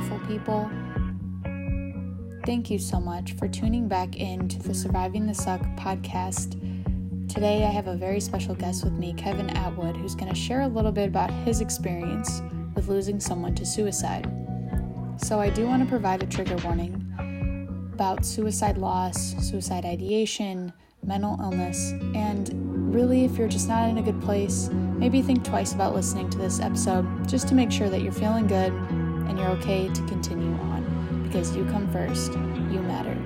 wonderful people. Thank you so much for tuning back in to the Surviving the Suck podcast. Today, I have a very special guest with me, Kevin Atwood, who's going to share a little bit about his experience with losing someone to suicide. So, I do want to provide a trigger warning about suicide loss, suicide ideation, mental illness, and really, if you're just not in a good place, maybe think twice about listening to this episode just to make sure that you're feeling good and you're okay to continue on because you come first, you matter.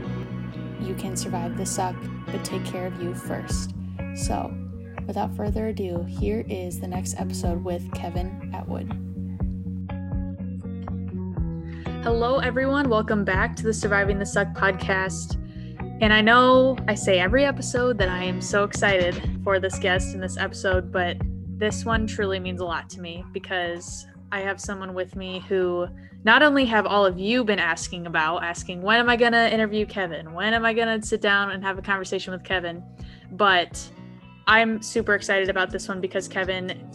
You can survive the suck, but take care of you first. So, without further ado, here is the next episode with Kevin Atwood. Hello, everyone. Welcome back to the Surviving the Suck podcast. And I know I say every episode that I am so excited for this guest in this episode, but this one truly means a lot to me because I have someone with me who not only have all of you been asking about, asking, when am I going to interview Kevin? When am I going to sit down and have a conversation with Kevin? But I'm super excited about this one because Kevin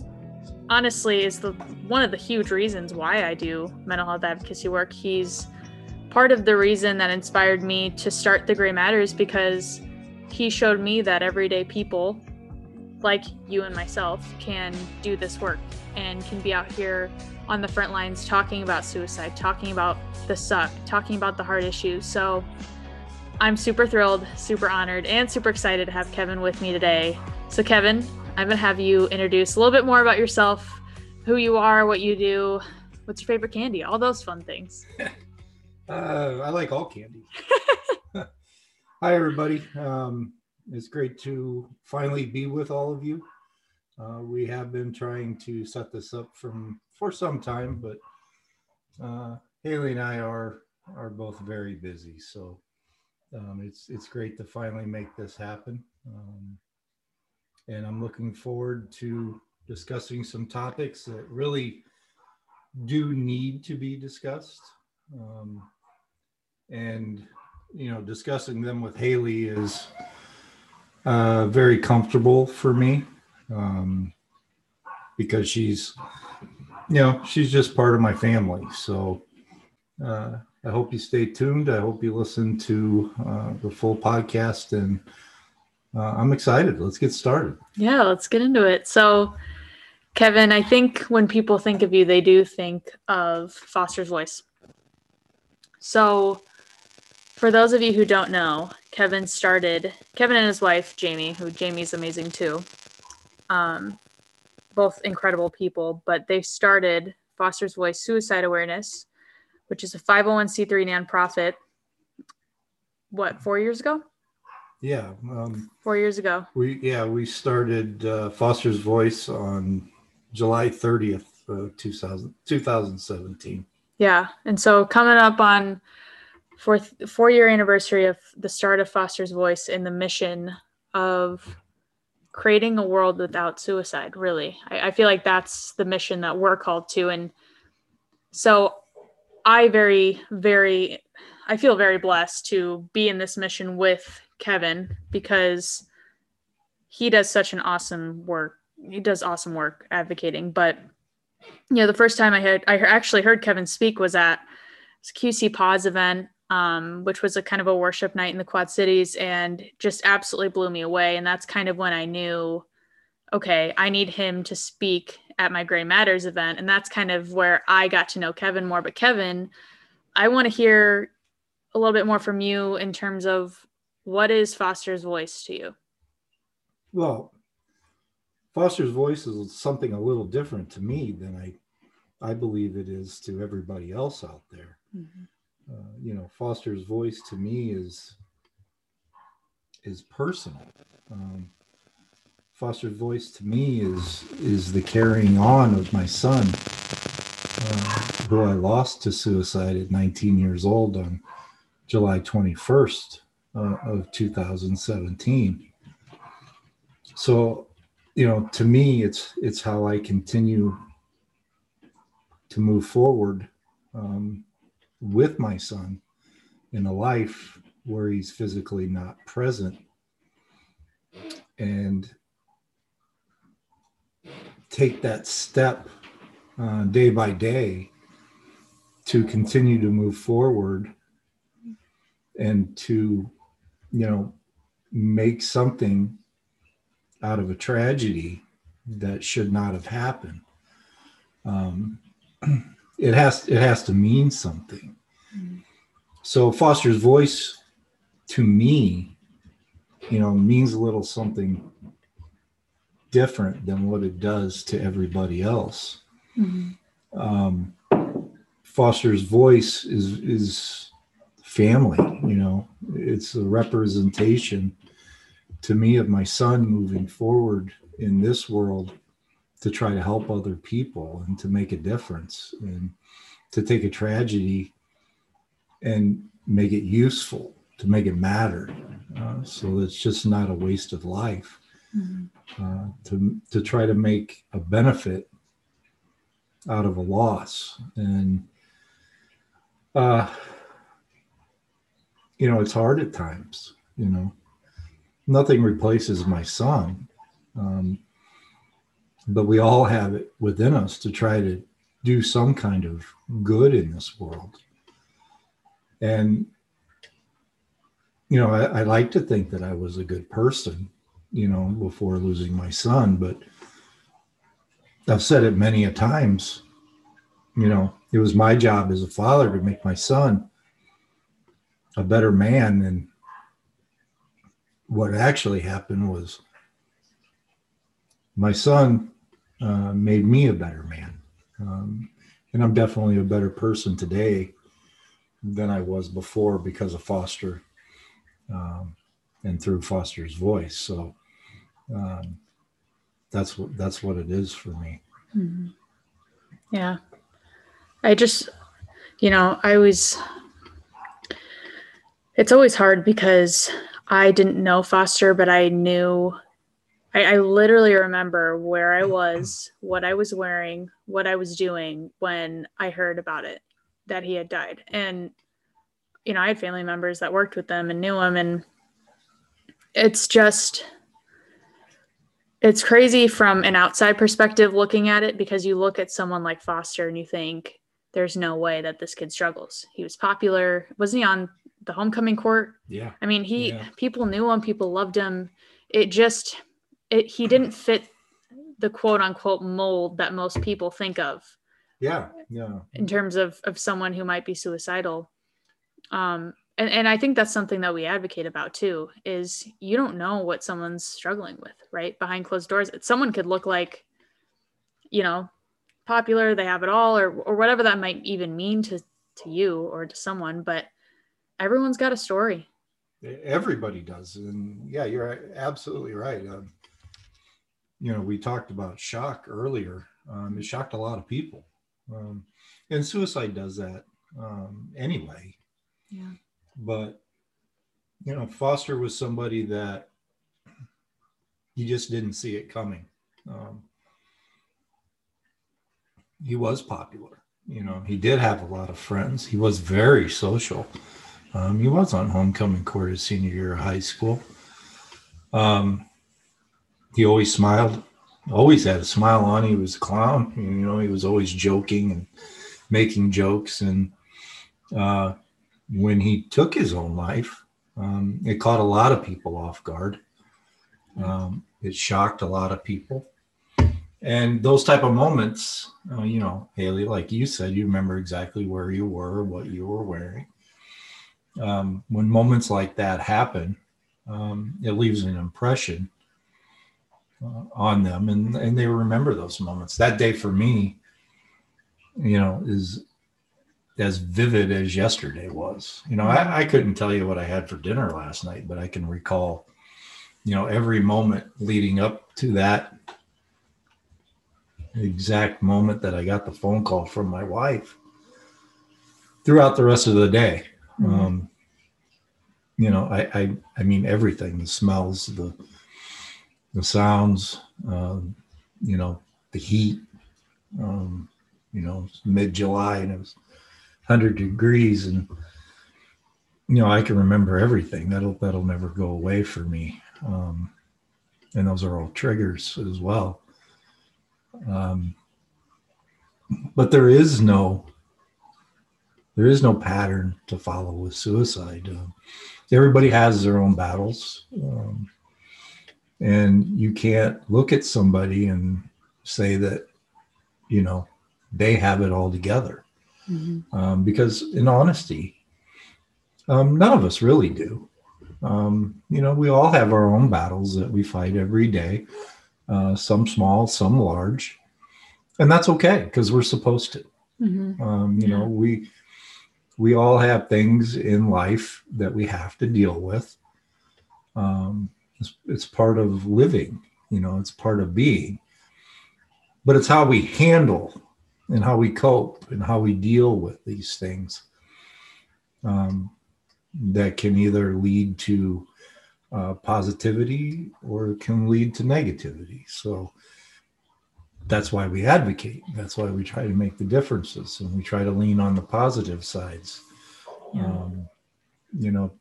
honestly is the one of the huge reasons why I do mental health advocacy work. He's part of the reason that inspired me to start the Gray Matters because he showed me that everyday people like you and myself can do this work and can be out here on the front lines talking about suicide, talking about the suck, talking about the hard issues. So I'm super thrilled, super honored, and super excited to have Kevin with me today. So, Kevin, I'm going to have you introduce a little bit more about yourself, who you are, what you do, what's your favorite candy, all those fun things. Uh, I like all candy. Hi, everybody. Um, it's great to finally be with all of you. Uh, we have been trying to set this up from for some time, but uh, Haley and I are are both very busy, so um, it's it's great to finally make this happen. Um, and I'm looking forward to discussing some topics that really do need to be discussed. Um, and you know discussing them with haley is uh, very comfortable for me um, because she's you know she's just part of my family. So uh, i hope you stay tuned. I hope you listen to uh, the full podcast and uh, i'm excited. Let's get started. Yeah let's get into it. So kevin i think when people think of you they do think of foster's voice. So for those of you who don't know, Kevin started Kevin and his wife Jamie, who Jamie's amazing too. Um, both incredible people, but they started Foster's Voice Suicide Awareness, which is a 501c3 nonprofit. What four years ago? Yeah, um, four years ago. We yeah we started uh, Foster's Voice on July 30th, uh, 2000, 2017. Yeah, and so coming up on fourth four year anniversary of the start of Foster's Voice and the mission of creating a world without suicide. Really, I, I feel like that's the mission that we're called to, and so I very very I feel very blessed to be in this mission with Kevin because he does such an awesome work. He does awesome work advocating, but you know, the first time I had I actually heard Kevin speak was at QC Pause event um, which was a kind of a worship night in the Quad Cities and just absolutely blew me away. And that's kind of when I knew, okay, I need him to speak at my Gray Matters event. And that's kind of where I got to know Kevin more. But Kevin, I want to hear a little bit more from you in terms of what is Foster's voice to you? Well, Foster's voice is something a little different to me than I I believe it is to everybody else out there. Mm-hmm uh, you know, Foster's voice to me is is personal. Um, Foster's voice to me is is the carrying on of my son, uh, who I lost to suicide at 19 years old on July 21st uh, of 2017. So, you know, to me, it's it's how I continue to move forward. Um, with my son in a life where he's physically not present. And take that step uh, day by day to continue to move forward and to you know make something out of a tragedy that should not have happened. Um, it has it has to mean something so foster's voice to me you know means a little something different than what it does to everybody else Mhm. um, Foster's voice is is family. You know, it's a representation to me of my son moving forward in this world to try to help other people and to make a difference and to take a tragedy and make it useful to make it matter uh, so it's just not a waste of life Mhm. uh, to to try to make a benefit out of a loss and uh you know it's hard at times you know nothing replaces my son um but we all have it within us to try to do some kind of good in this world and you know I, I like to think that i was a good person you know before losing my son but I've said it many a times. You know, it was my job as a father to make my son a better man. And what actually happened was my son uh, made me a better man. Um, and I'm definitely a better person today than I was before because of Foster um, and through Foster's voice. So, um, that's what that's what it is for me. Mhm. Yeah. I just, you know, I always, it's always hard because I didn't know Foster, but I knew, I, I literally remember where I was, what I was wearing, what I was doing when I heard about it, that he had died. And, you know, I had family members that worked with them and knew him. And it's just, it's crazy from an outside perspective looking at it because you look at someone like Foster and you think there's no way that this kid struggles. He was popular. Wasn't he on the homecoming court? Yeah. I mean, he Yeah. people knew him, people loved him. It just it he didn't fit the quote unquote mold that most people think of Yeah. Yeah. in terms of of someone who might be suicidal. Um and, and I think that's something that we advocate about too is you don't know what someone's struggling with, right? Behind closed doors. Someone could look like, you know, popular, they have it all, or or whatever that might even mean to to you or to someone, but everyone's got a story. Everybody does. And yeah, you're absolutely right. Um, you know, we talked about shock earlier. Um, it shocked a lot of people. Um, and suicide does that um, anyway. Yeah. But, you know, Foster was somebody that you just didn't see it coming. Um, he was popular. You know, he did have a lot of friends. He was very social. Um, he was on homecoming court his senior year of high school. Um, he always smiled, always had a smile on. He was a clown. You know, he was always joking and making jokes. And uh, when he took his own life, um, it caught a lot of people off guard. Um, it shocked a lot of people. And those type of moments, uh, you know, Haley, like you said, you remember exactly where you were, what you were wearing um, when moments like that happen, um, it leaves an impression uh, on them, and and they remember those moments. That day for me, you know, is as vivid as yesterday was. You know, I, I couldn't tell you what I had for dinner last night, but I can recall, you know, every moment leading up to that exact moment that I got the phone call from my wife throughout the rest of the day. Mhm. Um, you know, I, I, I mean, everything, the smells, the, the sounds, um, you know, the heat, um, you know, mid July and it was hundred degrees and, you know, I can remember everything that'll, that'll never go away for me. Um, and those are all triggers as well. Um, but there is no there is no pattern to follow with suicide. Um, everybody has their own battles. Um, and you can't look at somebody and say that, you know, they have it all together. Mm-hmm. Um, because in honesty, um, none of us really do. Um, you know, we all have our own battles that we fight every day, uh, some small, some large, and that's okay because we're supposed to. Mm-hmm. Um, you yeah. know, we we all have things in life that we have to deal with. Um, it's, it's part of living, you know, it's part of being. But it's how we handle and how we cope and how we deal with these things um, that can either lead to uh, positivity or can lead to negativity. So that's why we advocate. That's why we try to make the differences and we try to lean on the positive sides. Yeah. Um, you know,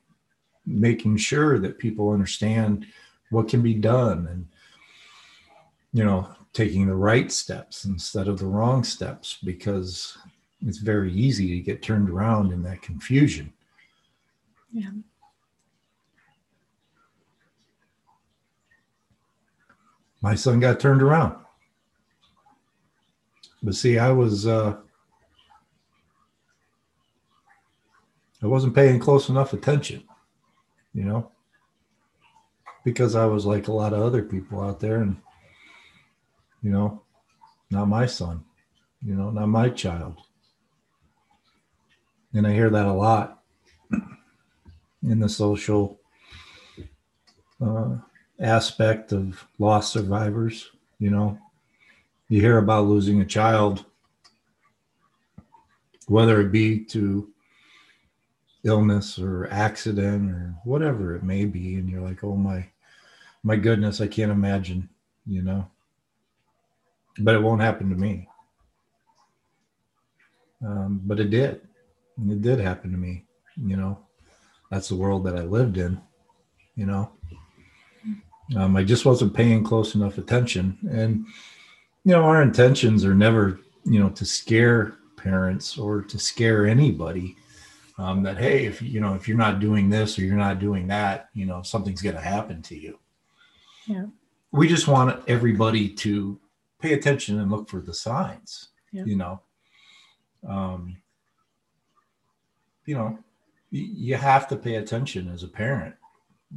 making sure that people understand what can be done and, you know, taking the right steps instead of the wrong steps because it's very easy to get turned around in that confusion. Yeah. My son got turned around. But see, I was uh I wasn't paying close enough attention, you know, because I was like a lot of other people out there and you know, not my son, you know, not my child. And I hear that a lot in the social uh, aspect of lost survivors. You know, you hear about losing a child, whether it be to illness or accident or whatever it may be, and you're like, oh my, my goodness, I can't imagine. You know, but it won't happen to me. Um, but it did. It did happen to me. You know, that's the world that I lived in. You know, um, I just wasn't paying close enough attention. And, you know, our intentions are never, you know, to scare parents or to scare anybody. Um, that hey, if you know, if you're not doing this or you're not doing that, you know, something's going to happen to you. Yeah. We just want everybody to pay attention and look for the signs yeah. you know um you know you have to pay attention as a parent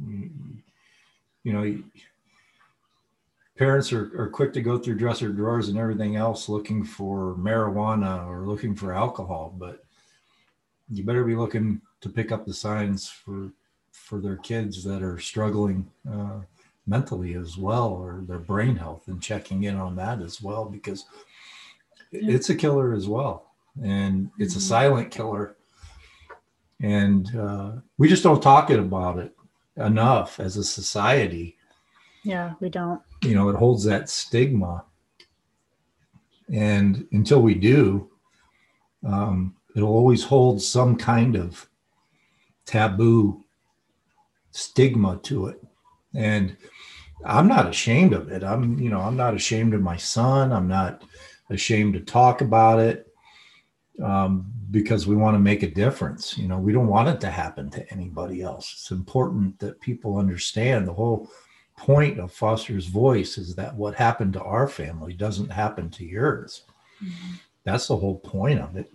you, you know parents are, are quick to go through dresser drawers and everything else looking for marijuana or looking for alcohol but you better be looking to pick up the signs for for their kids that are struggling uh, mentally as well or their brain health and checking in on that as well because it's a killer as well. And it's mm-hmm. a silent killer. And uh, we just don't talk it about it enough as a society. Yeah we don't. You know it holds that stigma. And until we do um, it'll always hold some kind of taboo stigma to it and I'm not ashamed of it. I'm, you know, I'm not ashamed of my son. I'm not ashamed to talk about it um, because we want to make a difference. You know, we don't want it to happen to anybody else. It's important that people understand the whole point of Foster's voice is that what happened to our family doesn't happen to yours. Mm-hmm. That's the whole point of it.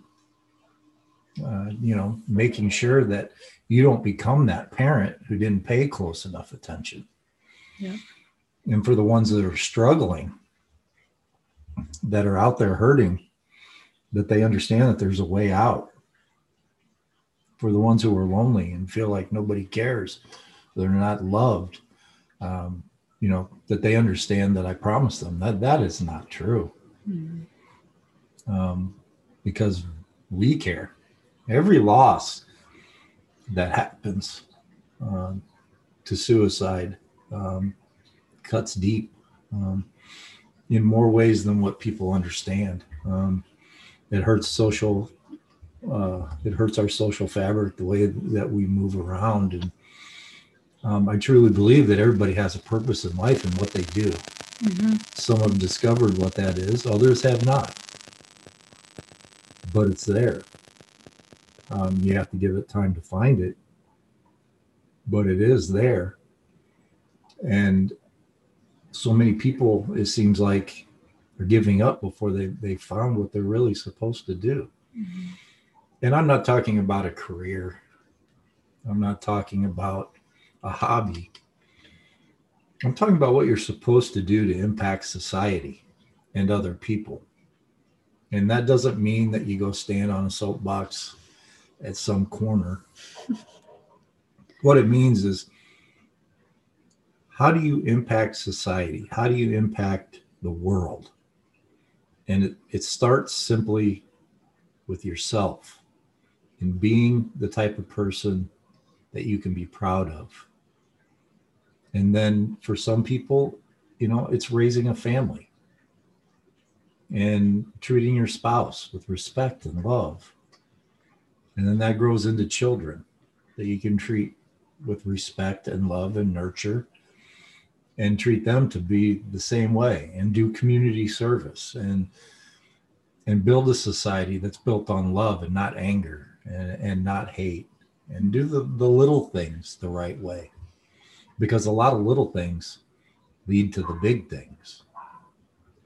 Uh, you know, making sure that you don't become that parent who didn't pay close enough attention. Yeah and for the ones that are struggling that are out there hurting that they understand that there's a way out for the ones who are lonely and feel like nobody cares they're not loved um, you know that they understand that i promised them that that is not true mm-hmm. um, because we care every loss that happens uh, to suicide um, cuts deep um, in more ways than what people understand. Um, it hurts social. Uh, it hurts our social fabric, the way that we move around, and um, I truly believe that everybody has a purpose in life and what they do. Mm-hmm. Some have discovered what that is; others have not. But it's there. Um, you have to give it time to find it, but it is there. And so many people, it seems like, are giving up before they, they found what they're really supposed to do. Mm-hmm. And I'm not talking about a career, I'm not talking about a hobby. I'm talking about what you're supposed to do to impact society and other people. And that doesn't mean that you go stand on a soapbox at some corner. what it means is how do you impact society? How do you impact the world? And it, it starts simply with yourself and being the type of person that you can be proud of. And then for some people, you know, it's raising a family and treating your spouse with respect and love. And then that grows into children that you can treat with respect and love and nurture and treat them to be the same way and do community service and and build a society that's built on love and not anger and, and not hate and do the, the little things the right way. Because a lot of little things lead to the big things.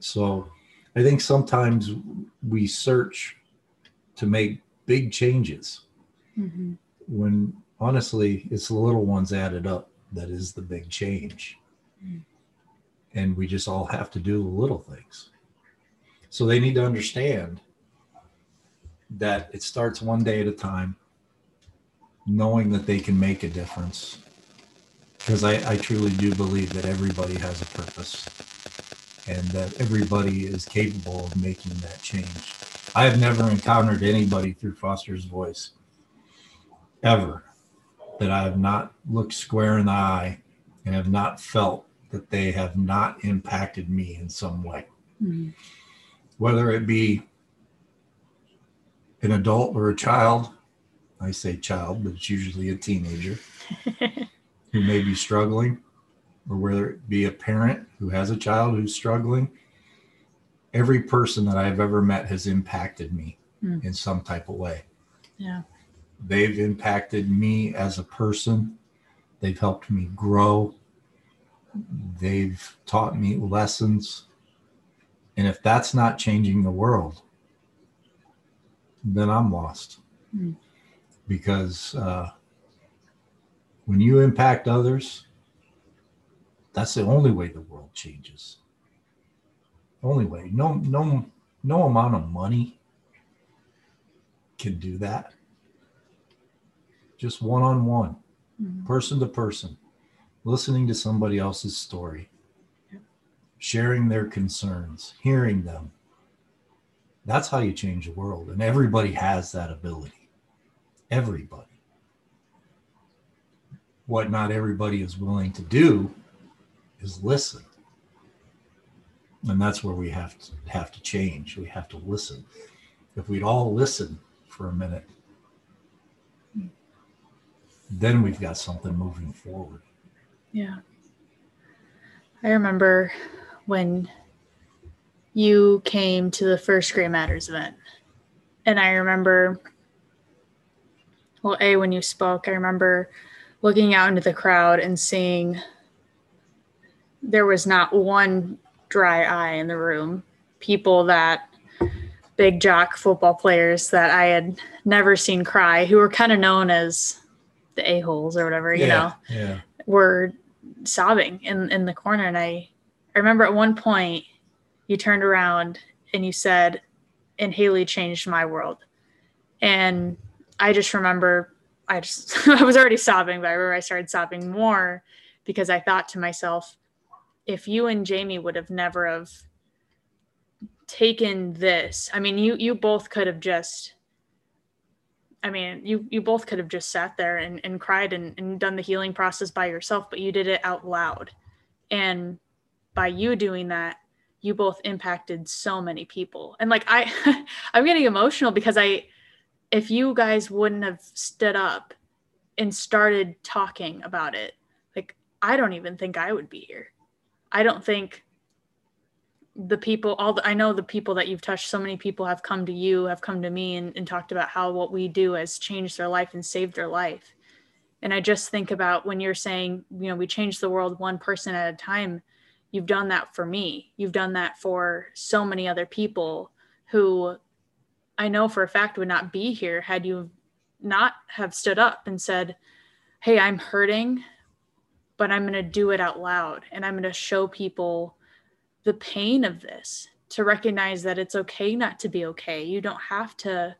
So I think sometimes we search to make big changes mm-hmm. when honestly it's the little ones added up that is the big change. Mm-hmm. And we just all have to do the little things. So they need to understand that it starts one day at a time, knowing that they can make a difference. Because I, I truly do believe that everybody has a purpose and that everybody is capable of making that change. I have never encountered anybody through Foster's voice ever that I have not looked square in the eye and have not felt that they have not impacted me in some way. Mm-hmm. Whether it be an adult or a child, I say child, but it's usually a teenager who may be struggling or whether it be a parent who has a child who's struggling, every person that I've ever met has impacted me mm. in some type of way. Yeah. They've impacted me as a person. They've helped me grow. They've taught me lessons. And if that's not changing the world, then I'm lost. Mm. Because uh, when you impact others, that's the only way the world changes. Only way. No, no, no amount of money can do that. Just one on one, person to person, listening to somebody else's story, sharing their concerns, hearing them. That's how you change the world. And everybody has that ability. Everybody. What not everybody is willing to do is listen. And that's where we have to have to change. We have to listen. If we'd all listen for a minute, then we've got something moving forward. Yeah. I remember when you came to the first Gray Matters event. And I remember, well, A, when you spoke, I remember looking out into the crowd and seeing there was not one dry eye in the room. People that big jock football players that I had never seen cry, who were kind of known as the a holes or whatever, you yeah, know, yeah. were sobbing in in the corner. And I, I remember at one point you turned around and you said, "And Haley changed my world," and I just remember I just I was already sobbing, but I remember I started sobbing more because I thought to myself, if you and Jamie would have never have taken this, I mean, you you both could have just I mean, you you both could have just sat there and, and cried and, and done the healing process by yourself, but you did it out loud. And by you doing that, you both impacted so many people. And like I I'm getting emotional because I if you guys wouldn't have stood up and started talking about it, like I don't even think I would be here. I don't think the people all the, i know the people that you've touched so many people have come to you have come to me and, and talked about how what we do has changed their life and saved their life. And i just think about when you're saying you know we change the world one person at a time you've done that for me. You've done that for so many other people who i know for a fact would not be here had you not have stood up and said hey i'm hurting but i'm going to do it out loud and i'm going to show people the pain of this to recognize that it's okay not to be okay. You don't have to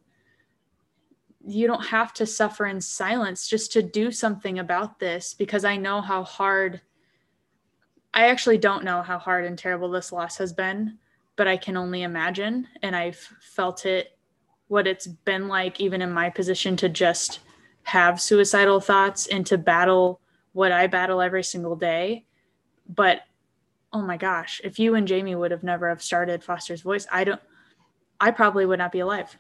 you don't have to suffer in silence just to do something about this because i know how hard i actually don't know how hard and terrible this loss has been but i can only imagine and i've felt it what it's been like even in my position to just have suicidal thoughts and to battle what i battle every single day but oh my gosh, if you and Jamie would have never have started Foster's Voice, I don't, I probably would not be alive.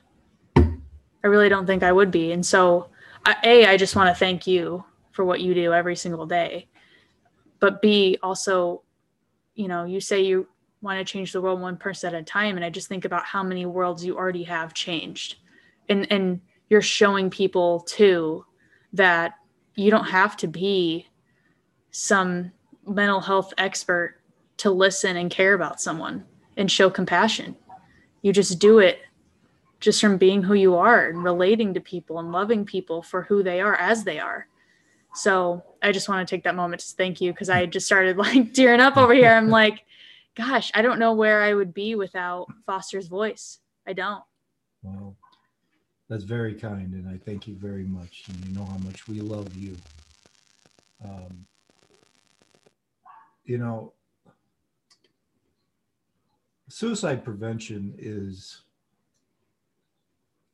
I really don't think I would be. And so, I, A, I just want to thank you for what you do every single day. But B, also, you know, you say you want to change the world one person at a time. And I just think about how many worlds you already have changed. And, and you're showing people too that you don't have to be some mental health expert to listen and care about someone and show compassion. You just do it just from being who you are and relating to people and loving people for who they are as they are. So I just want to take that moment to thank you because I just started like tearing up over here. I'm like, gosh, I don't know where I would be without Foster's voice. I don't. Well, that's very kind, and I thank you very much. And you know how much we love you. Um, you know, suicide prevention is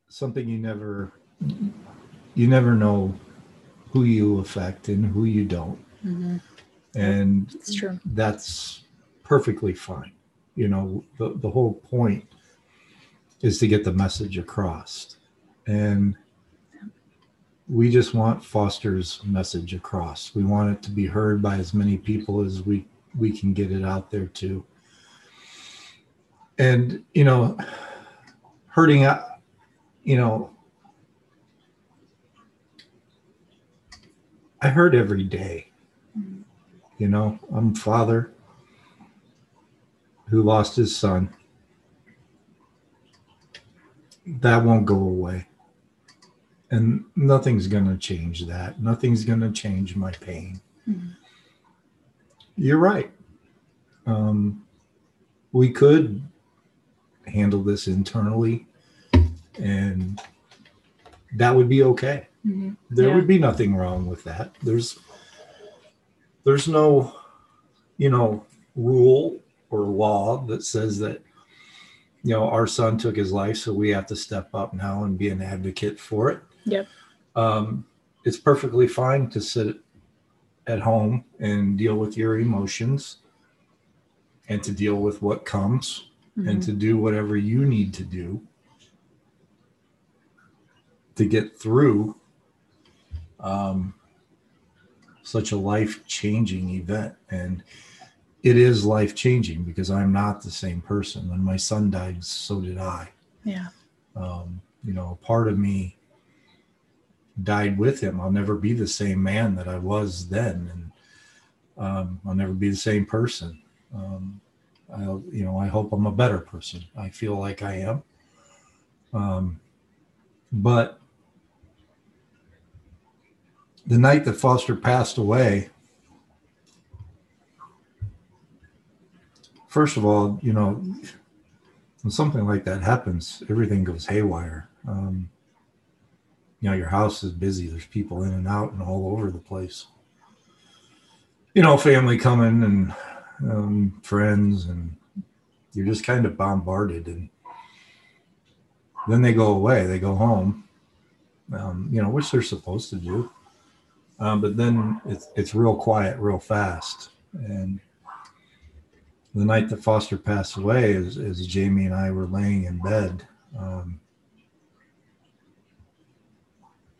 something you never you never know who you affect and who you don't mm-hmm. and that's perfectly fine you know the, the whole point is to get the message across and we just want foster's message across. We want it to be heard by as many people as we we can get it out there to and you know hurting out you know i hurt every day. You know i'm father who lost his son. That won't go away and nothing's going to change that nothing's going to change my pain mm-hmm. you're right um, we could handle this internally and that would be okay mm-hmm. there yeah. would be nothing wrong with that there's there's no you know rule or law that says that you know our son took his life so we have to step up now and be an advocate for it yep um, it's perfectly fine to sit at home and deal with your emotions and to deal with what comes mm-hmm. and to do whatever you need to do to get through um, such a life changing event. And it is life changing because I'm not the same person. When my son died, so did I. Yeah. Um, you know, a part of me died with him. I'll never be the same man that I was then. And um, I'll never be the same person. Um, I, you know, I hope I'm a better person. I feel like I am. Um, but the night that Foster passed away, first of all, you know, when something like that happens, everything goes haywire. Um, you know, your house is busy. There's people in and out and all over the place. You know, family coming and um, friends, and you're just kind of bombarded. And then they go away, they go home, um, you know, which they're supposed to do. Um, but then it's, it's real quiet real fast. And the night that Foster passed away, as Jamie and I were laying in bed, um,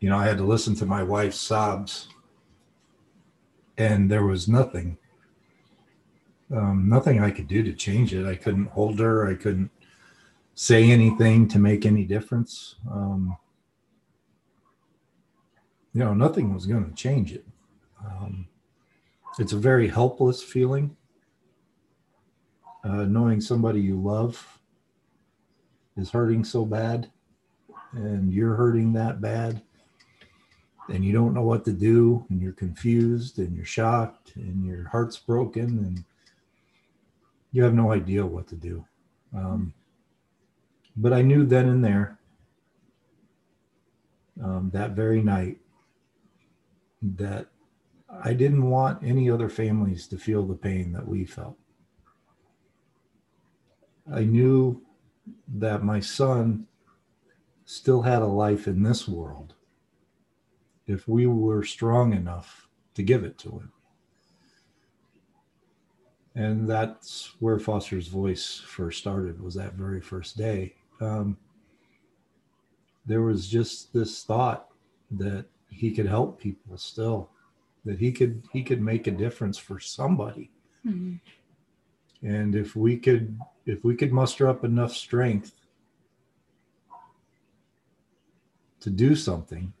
you know, I had to listen to my wife's sobs, and there was nothing um, nothing I could do to change it. I couldn't hold her. I couldn't say anything to make any difference. Um, you know, nothing was going to change it. Um, it's a very helpless feeling. Uh, knowing somebody you love is hurting so bad and you're hurting that bad and you don't know what to do and you're confused and you're shocked and your heart's broken and you have no idea what to do. Um, but i knew then and there um, that very night that i didn't want any other families to feel the pain that we felt. I knew that my son still had a life in this world if we were strong enough to give it to him. And that's where Foster's voice first started, was that very first day. Um, there was just this thought that he could help people still, that he could he could make a difference for somebody. Mm-hmm. And if we could if we could muster up enough strength to do something,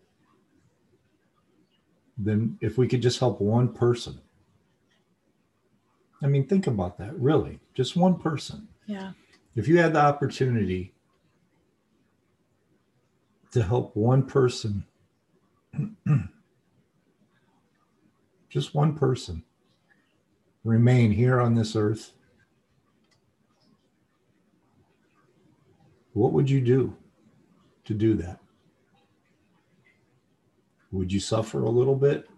then if we could just help one person. I mean, think about that, really. Just one person. Yeah. If you had the opportunity to help one person, just one person, remain here on this earth, what would you do to do that? Would you suffer a little bit?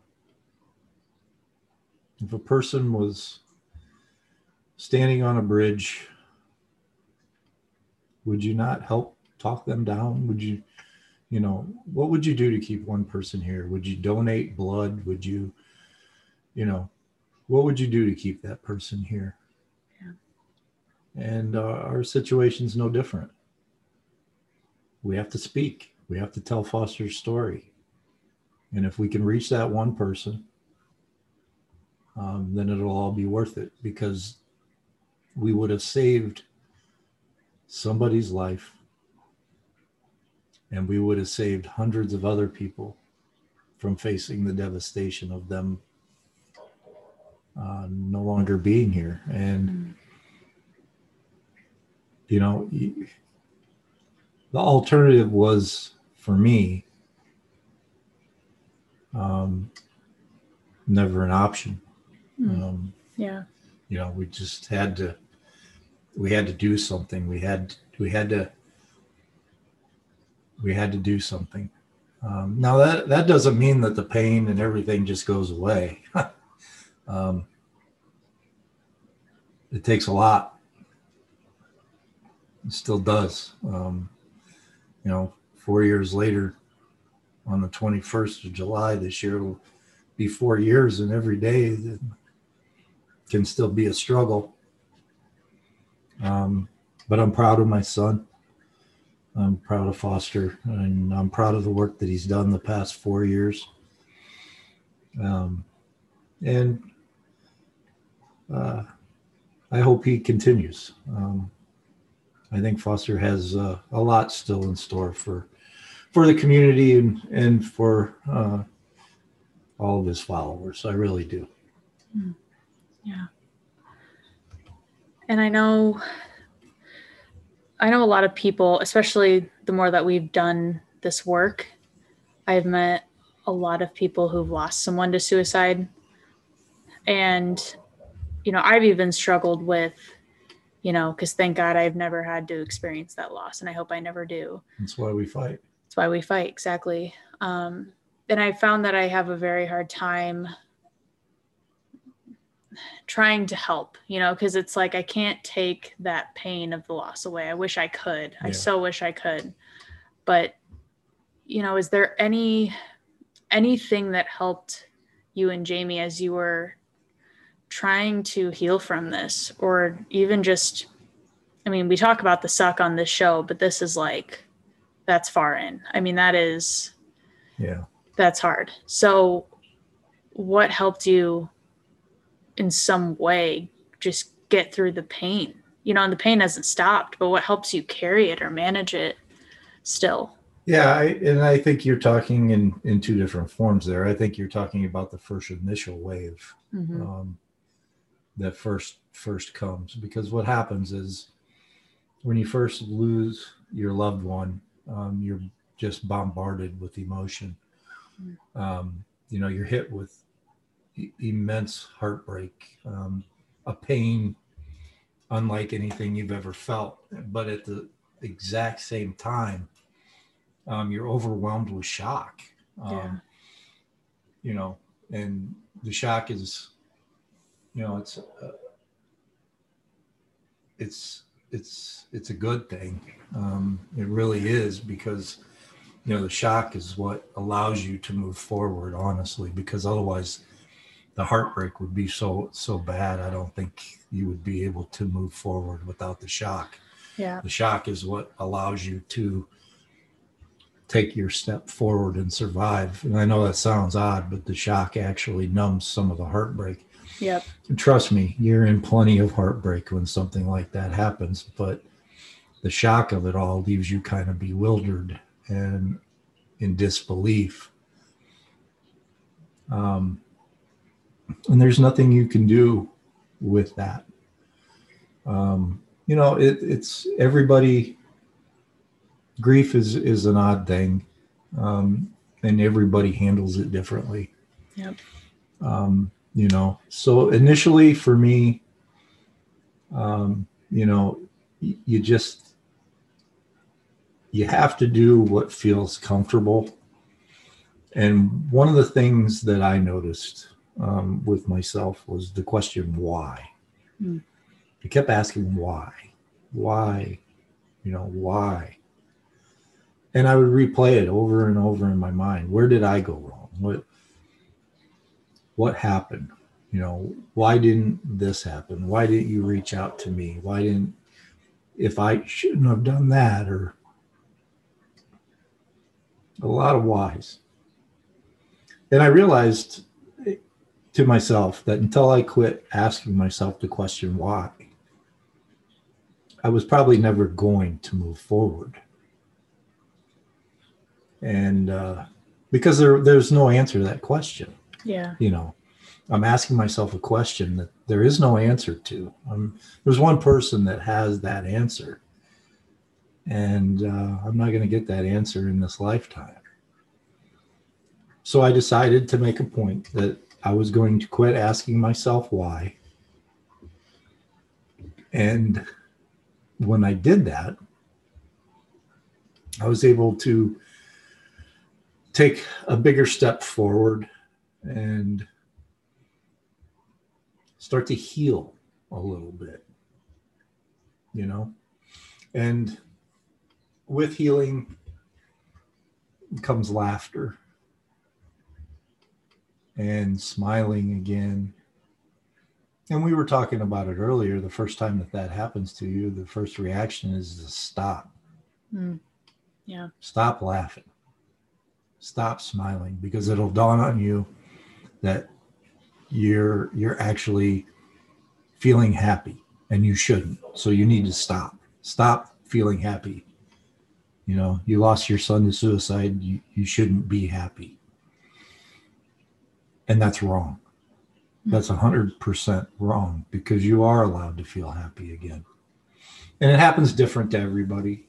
If a person was standing on a bridge, would you not help talk them down? Would you, you know, what would you do to keep one person here? Would you donate blood? Would you, you know, what would you do to keep that person here? Yeah. And uh, our situation's no different. We have to speak. We have to tell Foster's story. And if we can reach that one person, um, then it'll all be worth it because we would have saved somebody's life and we would have saved hundreds of other people from facing the devastation of them uh, no longer being here. And, you know, the alternative was for me um, never an option. Mm. Um, yeah. You know, we just had to, we had to do something. We had, we had to, we had to do something. Um, now that that doesn't mean that the pain and everything just goes away. um, it takes a lot. It still does. Um, you know, four years later, on the 21st of July this year. It'll be four years, and every day can still be a struggle. Um, but I'm proud of my son. I'm proud of Foster, and I'm proud of the work that he's done the past four years. Um, and uh, I hope he continues. Um, I think Foster has uh, a lot still in store for for the community and and for uh, all of his followers. I really do. Hmm. Yeah. And I know I know a lot of people, especially the more that we've done this work, I've met a lot of people who've lost someone to suicide. And, you know, I've even struggled with, you know, because thank God I've never had to experience that loss and I hope I never do. That's why we fight. That's why we fight, exactly. Um, and I found that I have a very hard time trying to help, you know, because it's like I can't take that pain of the loss away. I wish I could. Yeah. I so wish I could. But, you know, is there any anything that helped you and Jamie as you were trying to heal from this or even just I mean, we talk about the suck on this show, but this is like that's far in. I mean, that is, yeah, that's hard. So, what helped you in some way just get through the pain you know and the pain hasn't stopped but what helps you carry it or manage it still yeah I, and i think you're talking in in two different forms there i think you're talking about the first initial wave mm-hmm. um, that first first comes because what happens is when you first lose your loved one um, you're just bombarded with emotion um, you know you're hit with e- immense heartbreak um, a pain unlike anything you've ever felt but at the exact same time um, you're overwhelmed with shock um, Yeah. you know and the shock is you know it's uh, it's it's it's a good thing. Um, it really is because you know the shock is what allows you to move forward honestly because otherwise the heartbreak would be so so bad. I don't think you would be able to move forward without the shock. Yeah. The shock is what allows you to take your step forward and survive. And i know that sounds odd but the shock actually numbs some of the heartbreak yep. Trust me you're in plenty of heartbreak when something like that happens but the shock of it all leaves you kind of bewildered and in disbelief. Um, and there's nothing you can do with that. Um, you know it, it's everybody grief is is an odd thing um, and everybody handles it differently. Yep. um, you know? So initially for me um, you know you just you have to do what feels comfortable. And one of the things that i noticed um, with myself was the question why? Hmm. i kept asking why why you know why? And i would replay it over and over in my mind. Where did i go wrong? What what happened? You know why didn't this happen? Why didn't you reach out to me? Why didn't if i shouldn't have done that or a lot of whys. And i realized to myself that until i quit asking myself the question why i was probably never going to move forward. And uh, because there, there's no answer to that question yeah. You know i'm asking myself a question that there is no answer to. Um, there's one person that has that answer. And uh, i'm not going to get that answer in this lifetime. So i decided to make a point that i was going to quit asking myself why. And when i did that i was able to take a bigger step forward and start to heal a little bit you know? And with healing comes laughter and smiling again. And we were talking about it earlier the first time that that happens to you the first reaction is to stop. Mm. yeah. Stop laughing. Stop smiling because it'll dawn on you that you're you're actually feeling happy and you shouldn't. So you need to stop. Stop feeling happy. You know you lost your son to suicide. You, you shouldn't be happy. And that's wrong. That's 100% wrong because you are allowed to feel happy again. And it happens different to everybody.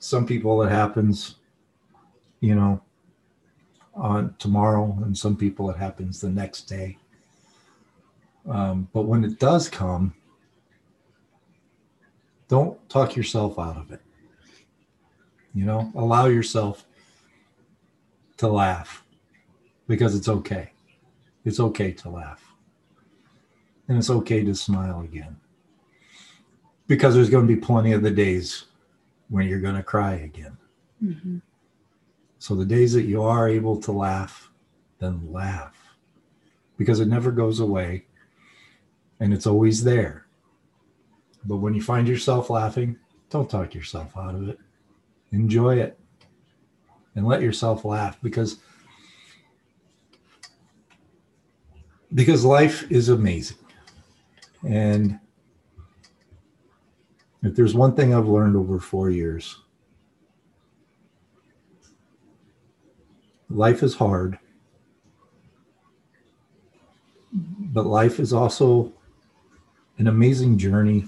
Some people it happens you know on tomorrow and some people it happens the next day. Um, but when it does come don't talk yourself out of it. You know allow yourself to laugh because it's okay. It's okay to laugh. And it's okay to smile again. Because there's going to be plenty of the days when you're going to cry again. Hmm so the days that you are able to laugh, then laugh because it never goes away and it's always there. But when you find yourself laughing, don't talk yourself out of it. Enjoy it and let yourself laugh because because life is amazing. And if there's one thing I've learned over four years, life is hard, but life is also an amazing journey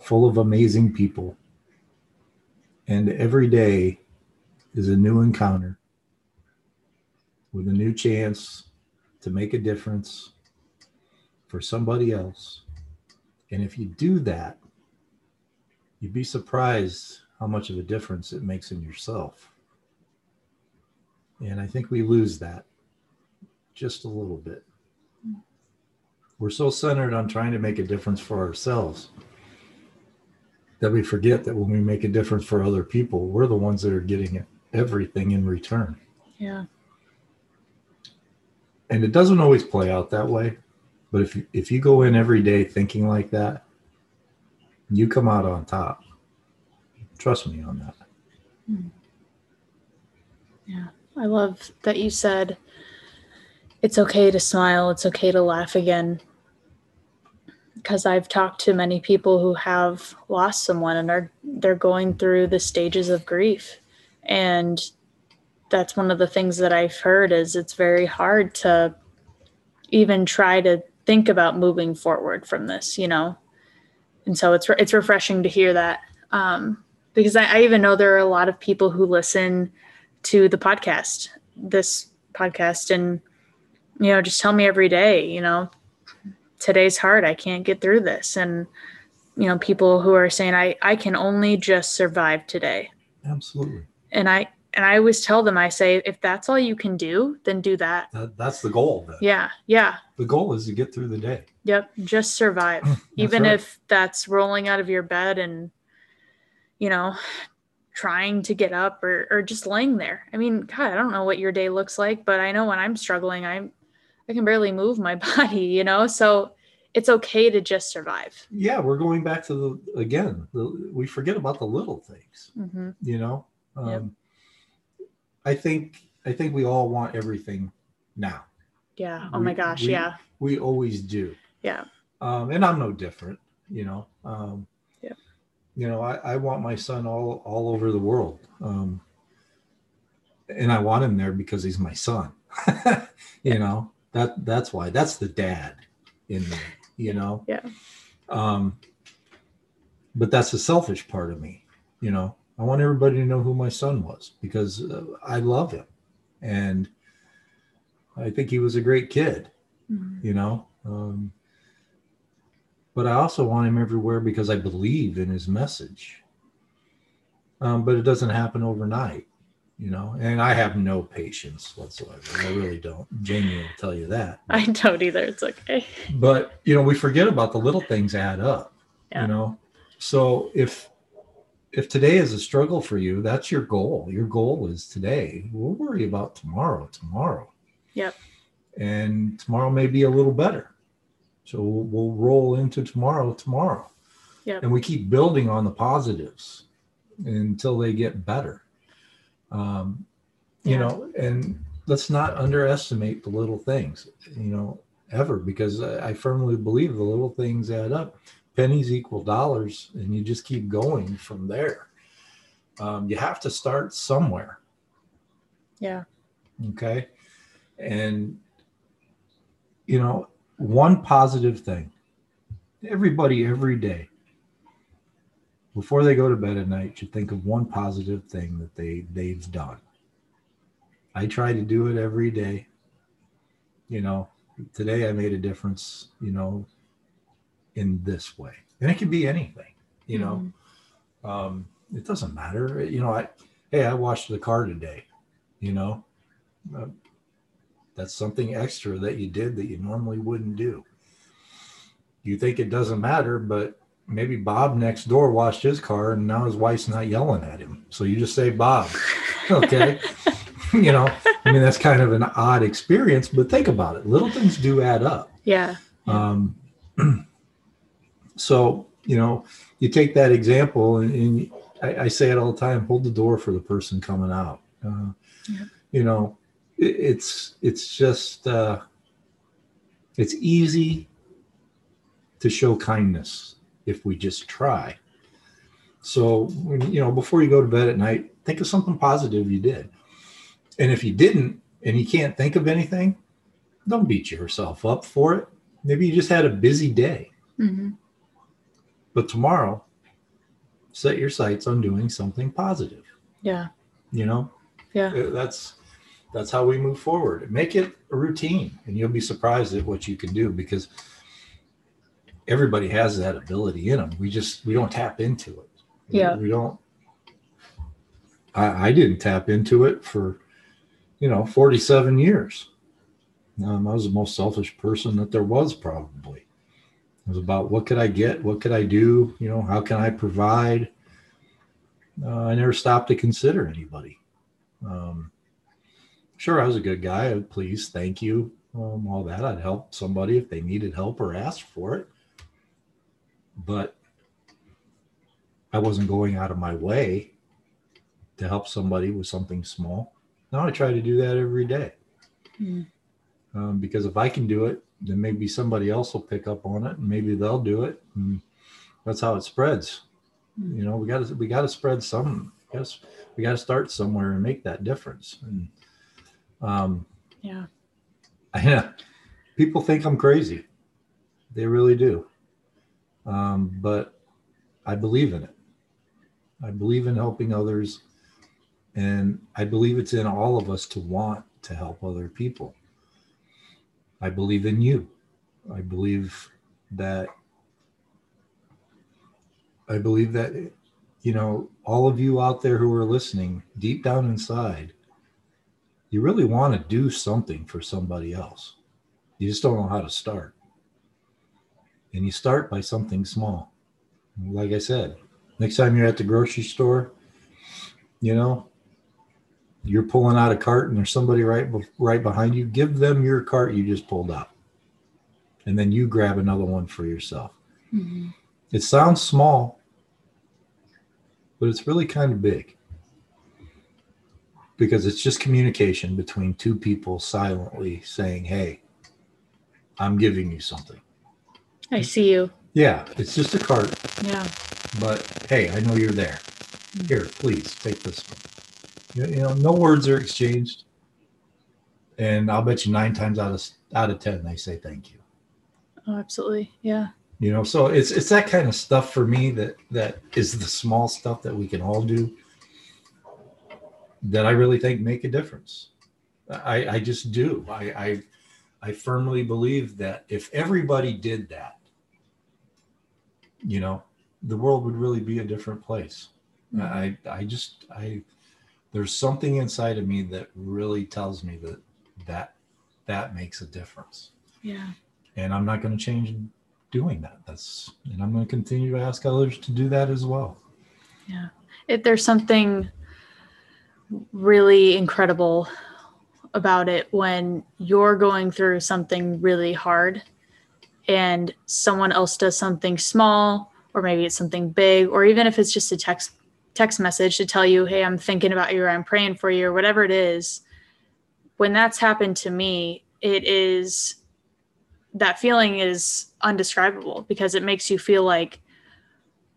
full of amazing people. And every day is a new encounter with a new chance to make a difference for somebody else. And if you do that, you'd be surprised how much of a difference it makes in yourself. And I think we lose that just a little bit. We're so centered on trying to make a difference for ourselves that we forget that when we make a difference for other people, we're the ones that are getting everything in return. Yeah. And it doesn't always play out that way. But if you, if you go in every day thinking like that, you come out on top. Trust me on that. Hmm. Yeah. I love that you said it's okay to smile, it's okay to laugh again. Because I've talked to many people who have lost someone and are they're going through the stages of grief. And that's one of the things that I've heard is it's very hard to even try to think about moving forward from this, you know. And so it's it's refreshing to hear that um, because I, I even know there are a lot of people who listen to the podcast, this podcast, and you know, just tell me every day, you know, today's hard. I can't get through this, and you know, people who are saying I I can only just survive today. Absolutely. And I and I always tell them, I say, if that's all you can do, then do that. that that's the goal. Then. Yeah, yeah. The goal is to get through the day. Yep, just survive. Even right. if that's rolling out of your bed and you know, trying to get up or, or just laying there. I mean, God, I don't know what your day looks like, but I know when I'm struggling, I'm I can barely move my body, you know? So it's okay to just survive. Yeah, we're going back to the again, the, we forget about the little things. Mm-hmm. You know? Um, yep. I think I think we all want everything now. Yeah. Oh we, my gosh, we, yeah. We always do. Yeah. Um, and I'm no different, you know. Um, you know, I, I want my son all all over the world. Um, and I want him there because he's my son. you know, that that's why. That's the dad in me, you know. Yeah. Um, but that's the selfish part of me, you know. I want everybody to know who my son was because uh, I love him, and I think he was a great kid, mm-hmm. you know. Um, but I also want him everywhere because I believe in his message. Um, but it doesn't happen overnight, you know. And I have no patience whatsoever. I really don't. Jamie will tell you that. I don't either. It's okay. But you know, we forget about the little things add up. Yeah. You know, so if if today is a struggle for you, that's your goal. Your goal is today. We'll worry about tomorrow. Tomorrow. Yep. And tomorrow may be a little better so we'll, we'll roll into tomorrow tomorrow. Yep. And we keep building on the positives until they get better. Um, you yeah. know, and let's not underestimate the little things, you know, ever, because I firmly believe the little things add up. Pennies equal dollars, and you just keep going from there. Um, you have to start somewhere. Yeah. Okay. And, you know, one positive thing. Everybody, every day, before they go to bed at night, should think of one positive thing that they they've done. I try to do it every day. You know, today I made a difference. You know, in this way, and it can be anything. You know, mm-hmm. um, it doesn't matter. You know, I hey, I washed the car today. You know, uh, that's something extra that you did that you normally wouldn't do. You think it doesn't matter, but maybe Bob next door washed his car and now his wife's not yelling at him. So you just say Bob. Okay. you know, I mean, that's kind of an odd experience, but think about it. Little things do add up. Yeah. Um, so, you know, you take that example and, and I, I, say it all the time, hold the door for the person coming out. Uh, yeah. You know, it's it's just uh, it's easy to show kindness if we just try. So, you know, before you go to bed at night, think of something positive you did. And if you didn't and you can't think of anything, don't beat yourself up for it. Maybe you just had a busy day. Mm-hmm. But tomorrow, set your sights on doing something positive. Yeah. You know, Yeah. Uh, that's that's how we move forward. Make it a routine, and you'll be surprised at what you can do because everybody has that ability in them. We just we don't tap into it. Yeah. we don't. I, I didn't tap into it for, you know, forty-seven years. Um, I was the most selfish person that there was, probably. It was about what could I get, what could I do, you know, how can I provide. Uh, I never stopped to consider anybody. Um, sure, I was a good guy. Please, thank you, um, all that. I'd help somebody if they needed help or asked for it. But I wasn't going out of my way to help somebody with something small. Now I try to do that every day. Mm. Um, because if I can do it, then maybe somebody else will pick up on it and maybe they'll do it. And that's how it spreads. You know, we got to we got to spread some. Yes, we got to start somewhere and make that difference. And um, Yeah. I, people think I'm crazy. They really do. Um, but I believe in it. I believe in helping others. And I believe it's in all of us to want to help other people. I believe in you. I believe that I believe that you know all of you out there who are listening deep down inside you really want to do something for somebody else. You just don't know how to start. And you start by something small. Like I said, next time you're at the grocery store, you know, you're pulling out a cart and there's somebody right right behind you, give them your cart you just pulled out. And then you grab another one for yourself. Mhm. It sounds small, but it's really kind of big because it's just communication between two people silently saying, Hey, I'm giving you something. I see you. Yeah, it's just a cart, Yeah. but hey, I know you're there. Here, please take this one. You know, no words are exchanged. And I'll bet you nine times out of out of ten they say thank you. Oh, absolutely. Yeah. you know so it's it's that kind of stuff for me that that is the small stuff that we can all do that i really think make a difference i i just do i i i firmly believe that if everybody did that you know the world would really be a different place mm-hmm. i i just i there's something inside of me that really tells me that that that makes a difference Yeah. and I'm not going to change doing that. That's and I'm going to continue to ask others to do that as well. Yeah. If there's something really incredible about it when you're going through something really hard and someone else does something small or maybe it's something big or even if it's just a text text message to tell you hey i'm thinking about you or i'm praying for you or whatever it is when that's happened to me it is that feeling is undescribable because it makes you feel like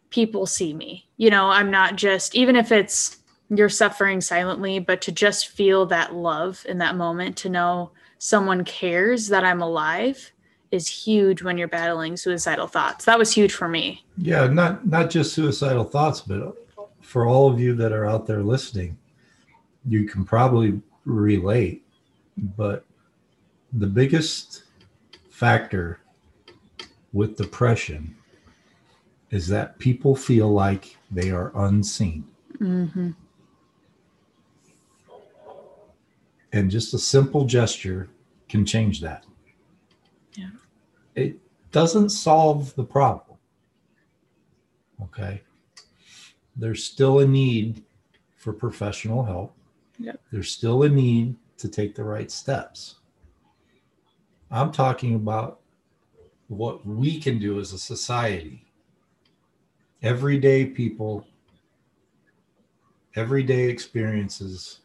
people see me. You know, I'm not just, even if it's you're suffering silently, but to just feel that love in that moment, to know someone cares that I'm alive is huge when you're battling suicidal thoughts. That was huge for me. Yeah, not not just suicidal thoughts, but for all of you that are out there listening, you can probably relate. But the biggest factor with depression is that people feel like they are unseen. Mm-hmm. And just a simple gesture can change that. Yeah. It doesn't solve the problem. Okay. There's still a need for professional help. Yep. There's still a need to take the right steps. I'm talking about what we can do as a society. Everyday people, everyday experiences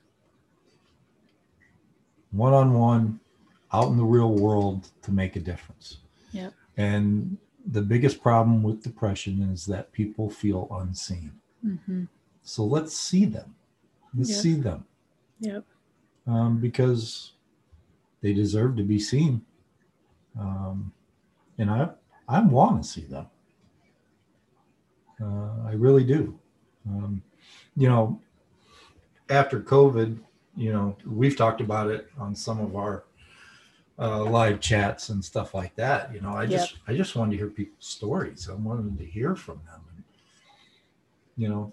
one on one out in the real world to make a difference. Yep. And the biggest problem with depression is that people feel unseen. Mm-hmm. So let's see them. Let's Yep. see them Yep. um, because they deserve to be seen. Um, and I, I want to see them. Uh, I really do. Um, you know, after COVID, you know, we've talked about it on some of our uh, live chats and stuff like that. You know, I just, I just wanted to hear people's stories. I wanted to hear from them. And, you know,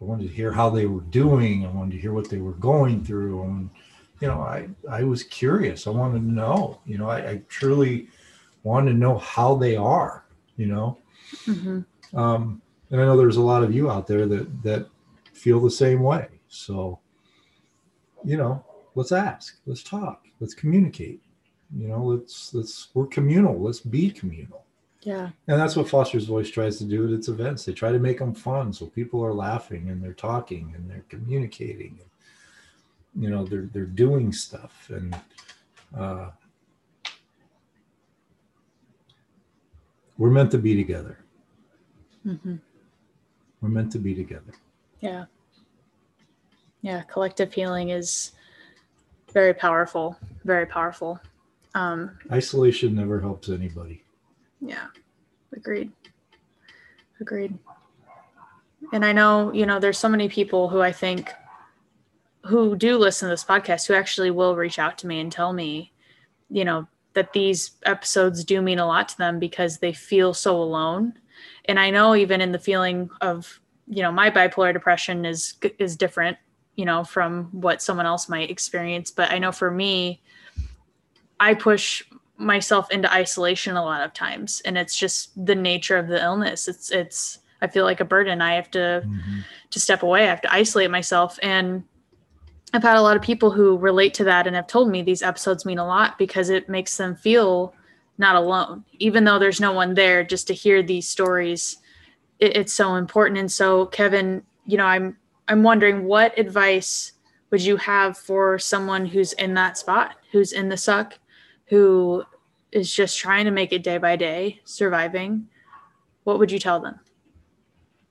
I wanted to hear how they were doing. I wanted to hear what they were going through. And, you know, I, I was curious. I wanted to know, you know, I, I truly wanted to know how they are, you know. Mm-hmm. Um, and I know there's a lot of you out there that, that feel the same way. So, you know, let's ask, let's talk, let's communicate, you know, let's, let's, we're communal. Let's be communal. Yeah. And that's what Foster's Voice tries to do at its events. They try to make them fun, so people are laughing and they're talking and they're communicating. And, you know, they're they're doing stuff, and uh, we're meant to be together. Mm-hmm. We're meant to be together. Yeah. Yeah. Collective healing is very powerful. Very powerful. Um, Isolation never helps anybody. Yeah, agreed. Agreed. And I know, you know, there's so many people who I think who do listen to this podcast who actually will reach out to me and tell me, you know, that these episodes do mean a lot to them because they feel so alone. And I know even in the feeling of, you know, my bipolar depression is is different, you know, from what someone else might experience, but I know for me I push myself into isolation a lot of times and it's just the nature of the illness. It's it's i feel like a burden. I have to Mhm. to step away. I have to isolate myself. And i've had a lot of people who relate to that and have told me these episodes mean a lot because it makes them feel not alone. Even though there's no one there just to hear these stories it, it's so important. And so kevin you know i'm i'm wondering what advice would you have for someone who's in that spot who's in the suck who is just trying to make it day by day, surviving, what would you tell them?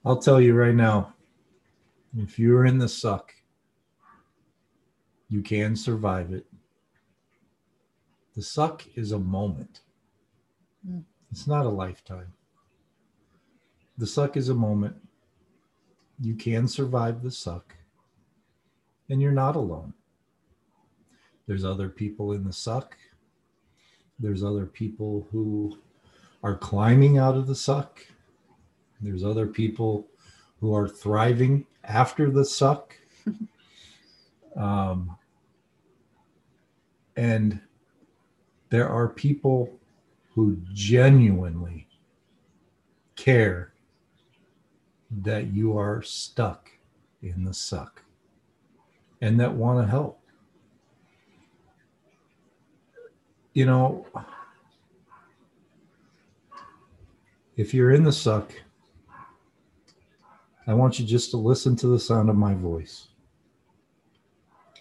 I'll tell you right now, if you're in the suck, you can survive it. The suck is a moment. Mm. It's not a lifetime. The suck is a moment. You can survive the suck, and you're not alone. There's other people in the suck. There's other people who are climbing out of the suck. There's other people who are thriving after the suck. um, and there are people who genuinely care that you are stuck in the suck and that want to help. You know, if you're in the suck, I want you just to listen to the sound of my voice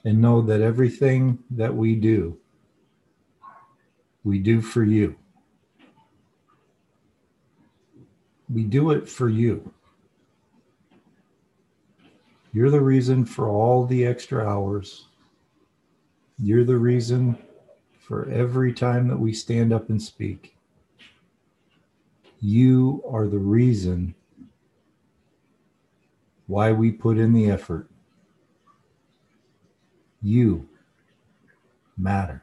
and know that everything that we do, we do for you. We do it for you. You're the reason for all the extra hours. You're the reason for every time that we stand up and speak. You are the reason why we put in the effort. You matter.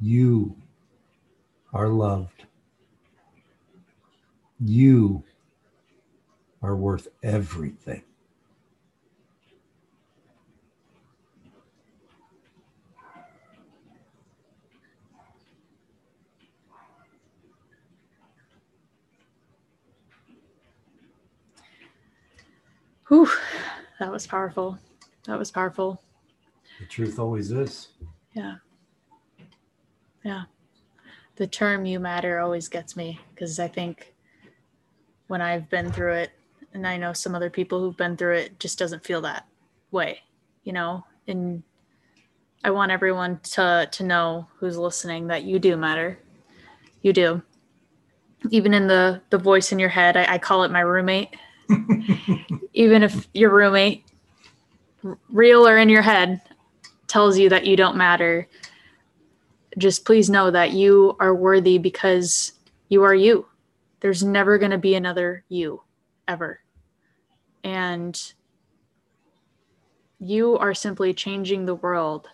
You are loved. You are worth everything. Whew, that was powerful. That was powerful. The truth always is. Yeah. Yeah. The term you matter always gets me because I think when I've been through it, and I know some other people who've been through it, just doesn't feel that way, you know? And I want everyone to to know who's listening that you do matter You do. Even in the the voice in your head, I, I call it my roommate. Even if your roommate, real or in your head, tells you that you don't matter, just please know that you are worthy because you are you. There's never going to be another you, ever. And you are simply changing the world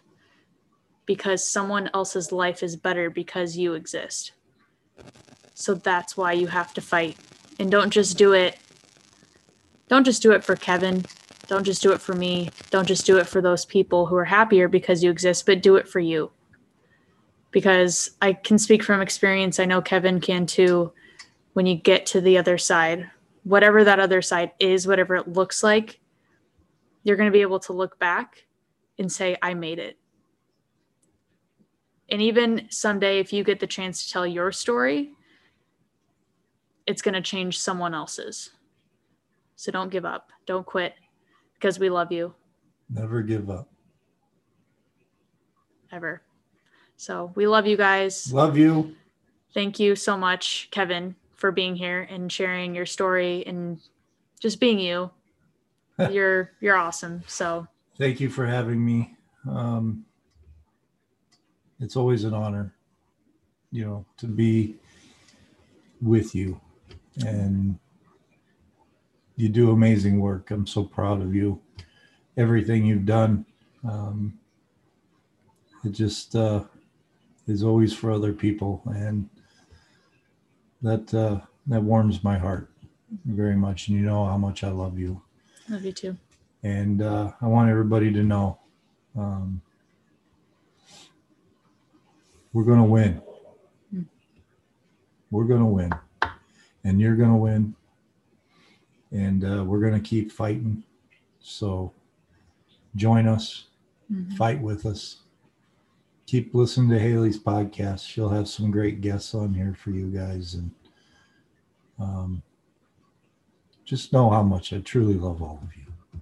because someone else's life is better because you exist. So that's why you have to fight. And don't just do it. Don't just do it for Kevin. Don't just do it for me. Don't just do it for those people who are happier because you exist, but do it for you. Because I can speak from experience. I know Kevin can too. When you get to the other side, whatever that other side is, whatever it looks like, you're going to be able to look back and say, I made it. And even someday, if you get the chance to tell your story, it's going to change someone else's. So don't give up. Don't quit because we love you Never give up. ever. So we love you guys. Love you. Thank you so much, Kevin, for being here and sharing your story and just being you. you're you're awesome. So Thank you for having me. Um, it's always an honor, you know, to be with you. And you do amazing work. I'm so proud of you. Everything you've done. Um, it just uh, is always for other people. And that uh, that warms my heart very much. And you know how much I love you love you too. and uh, I want everybody to know um, we're going to win. Hmm. We're going to win, and you're going to win, and uh, we're going to keep fighting. So join us, Mhm. fight with us. Keep listening to Haley's podcast. She'll have some great guests on here for you guys, and um, just know how much I truly love all of you.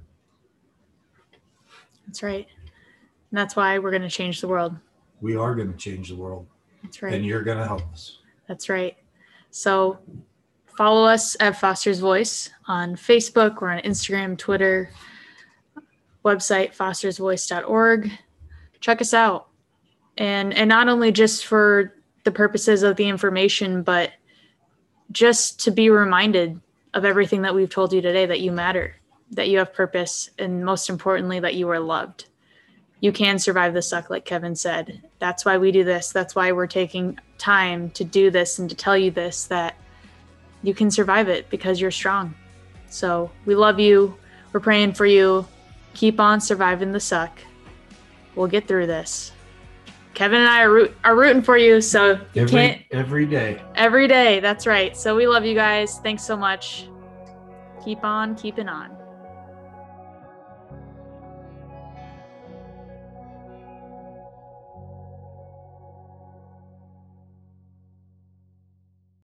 That's right. And that's why we're going to change the world. We are going to change the world, That's right. and you're going to help us. That's right. So follow us at Foster's Voice on Facebook. We're on Instagram, Twitter, website fostersvoice.org. Check us out. And and not only just for the purposes of the information, but just to be reminded of everything that we've told you today that you matter, that you have purpose, and most importantly, that you are loved. You can survive the suck, like Kevin said. That's why we do this. That's why we're taking time to do this and to tell you this that you can survive it because you're strong. So we love you. We're praying for you. Keep on surviving the suck. We'll get through this. Kevin and I are, root- are rooting for you, so you Every can't every day. every day. That's right. So we love you guys. Thanks so much. Keep on keeping on.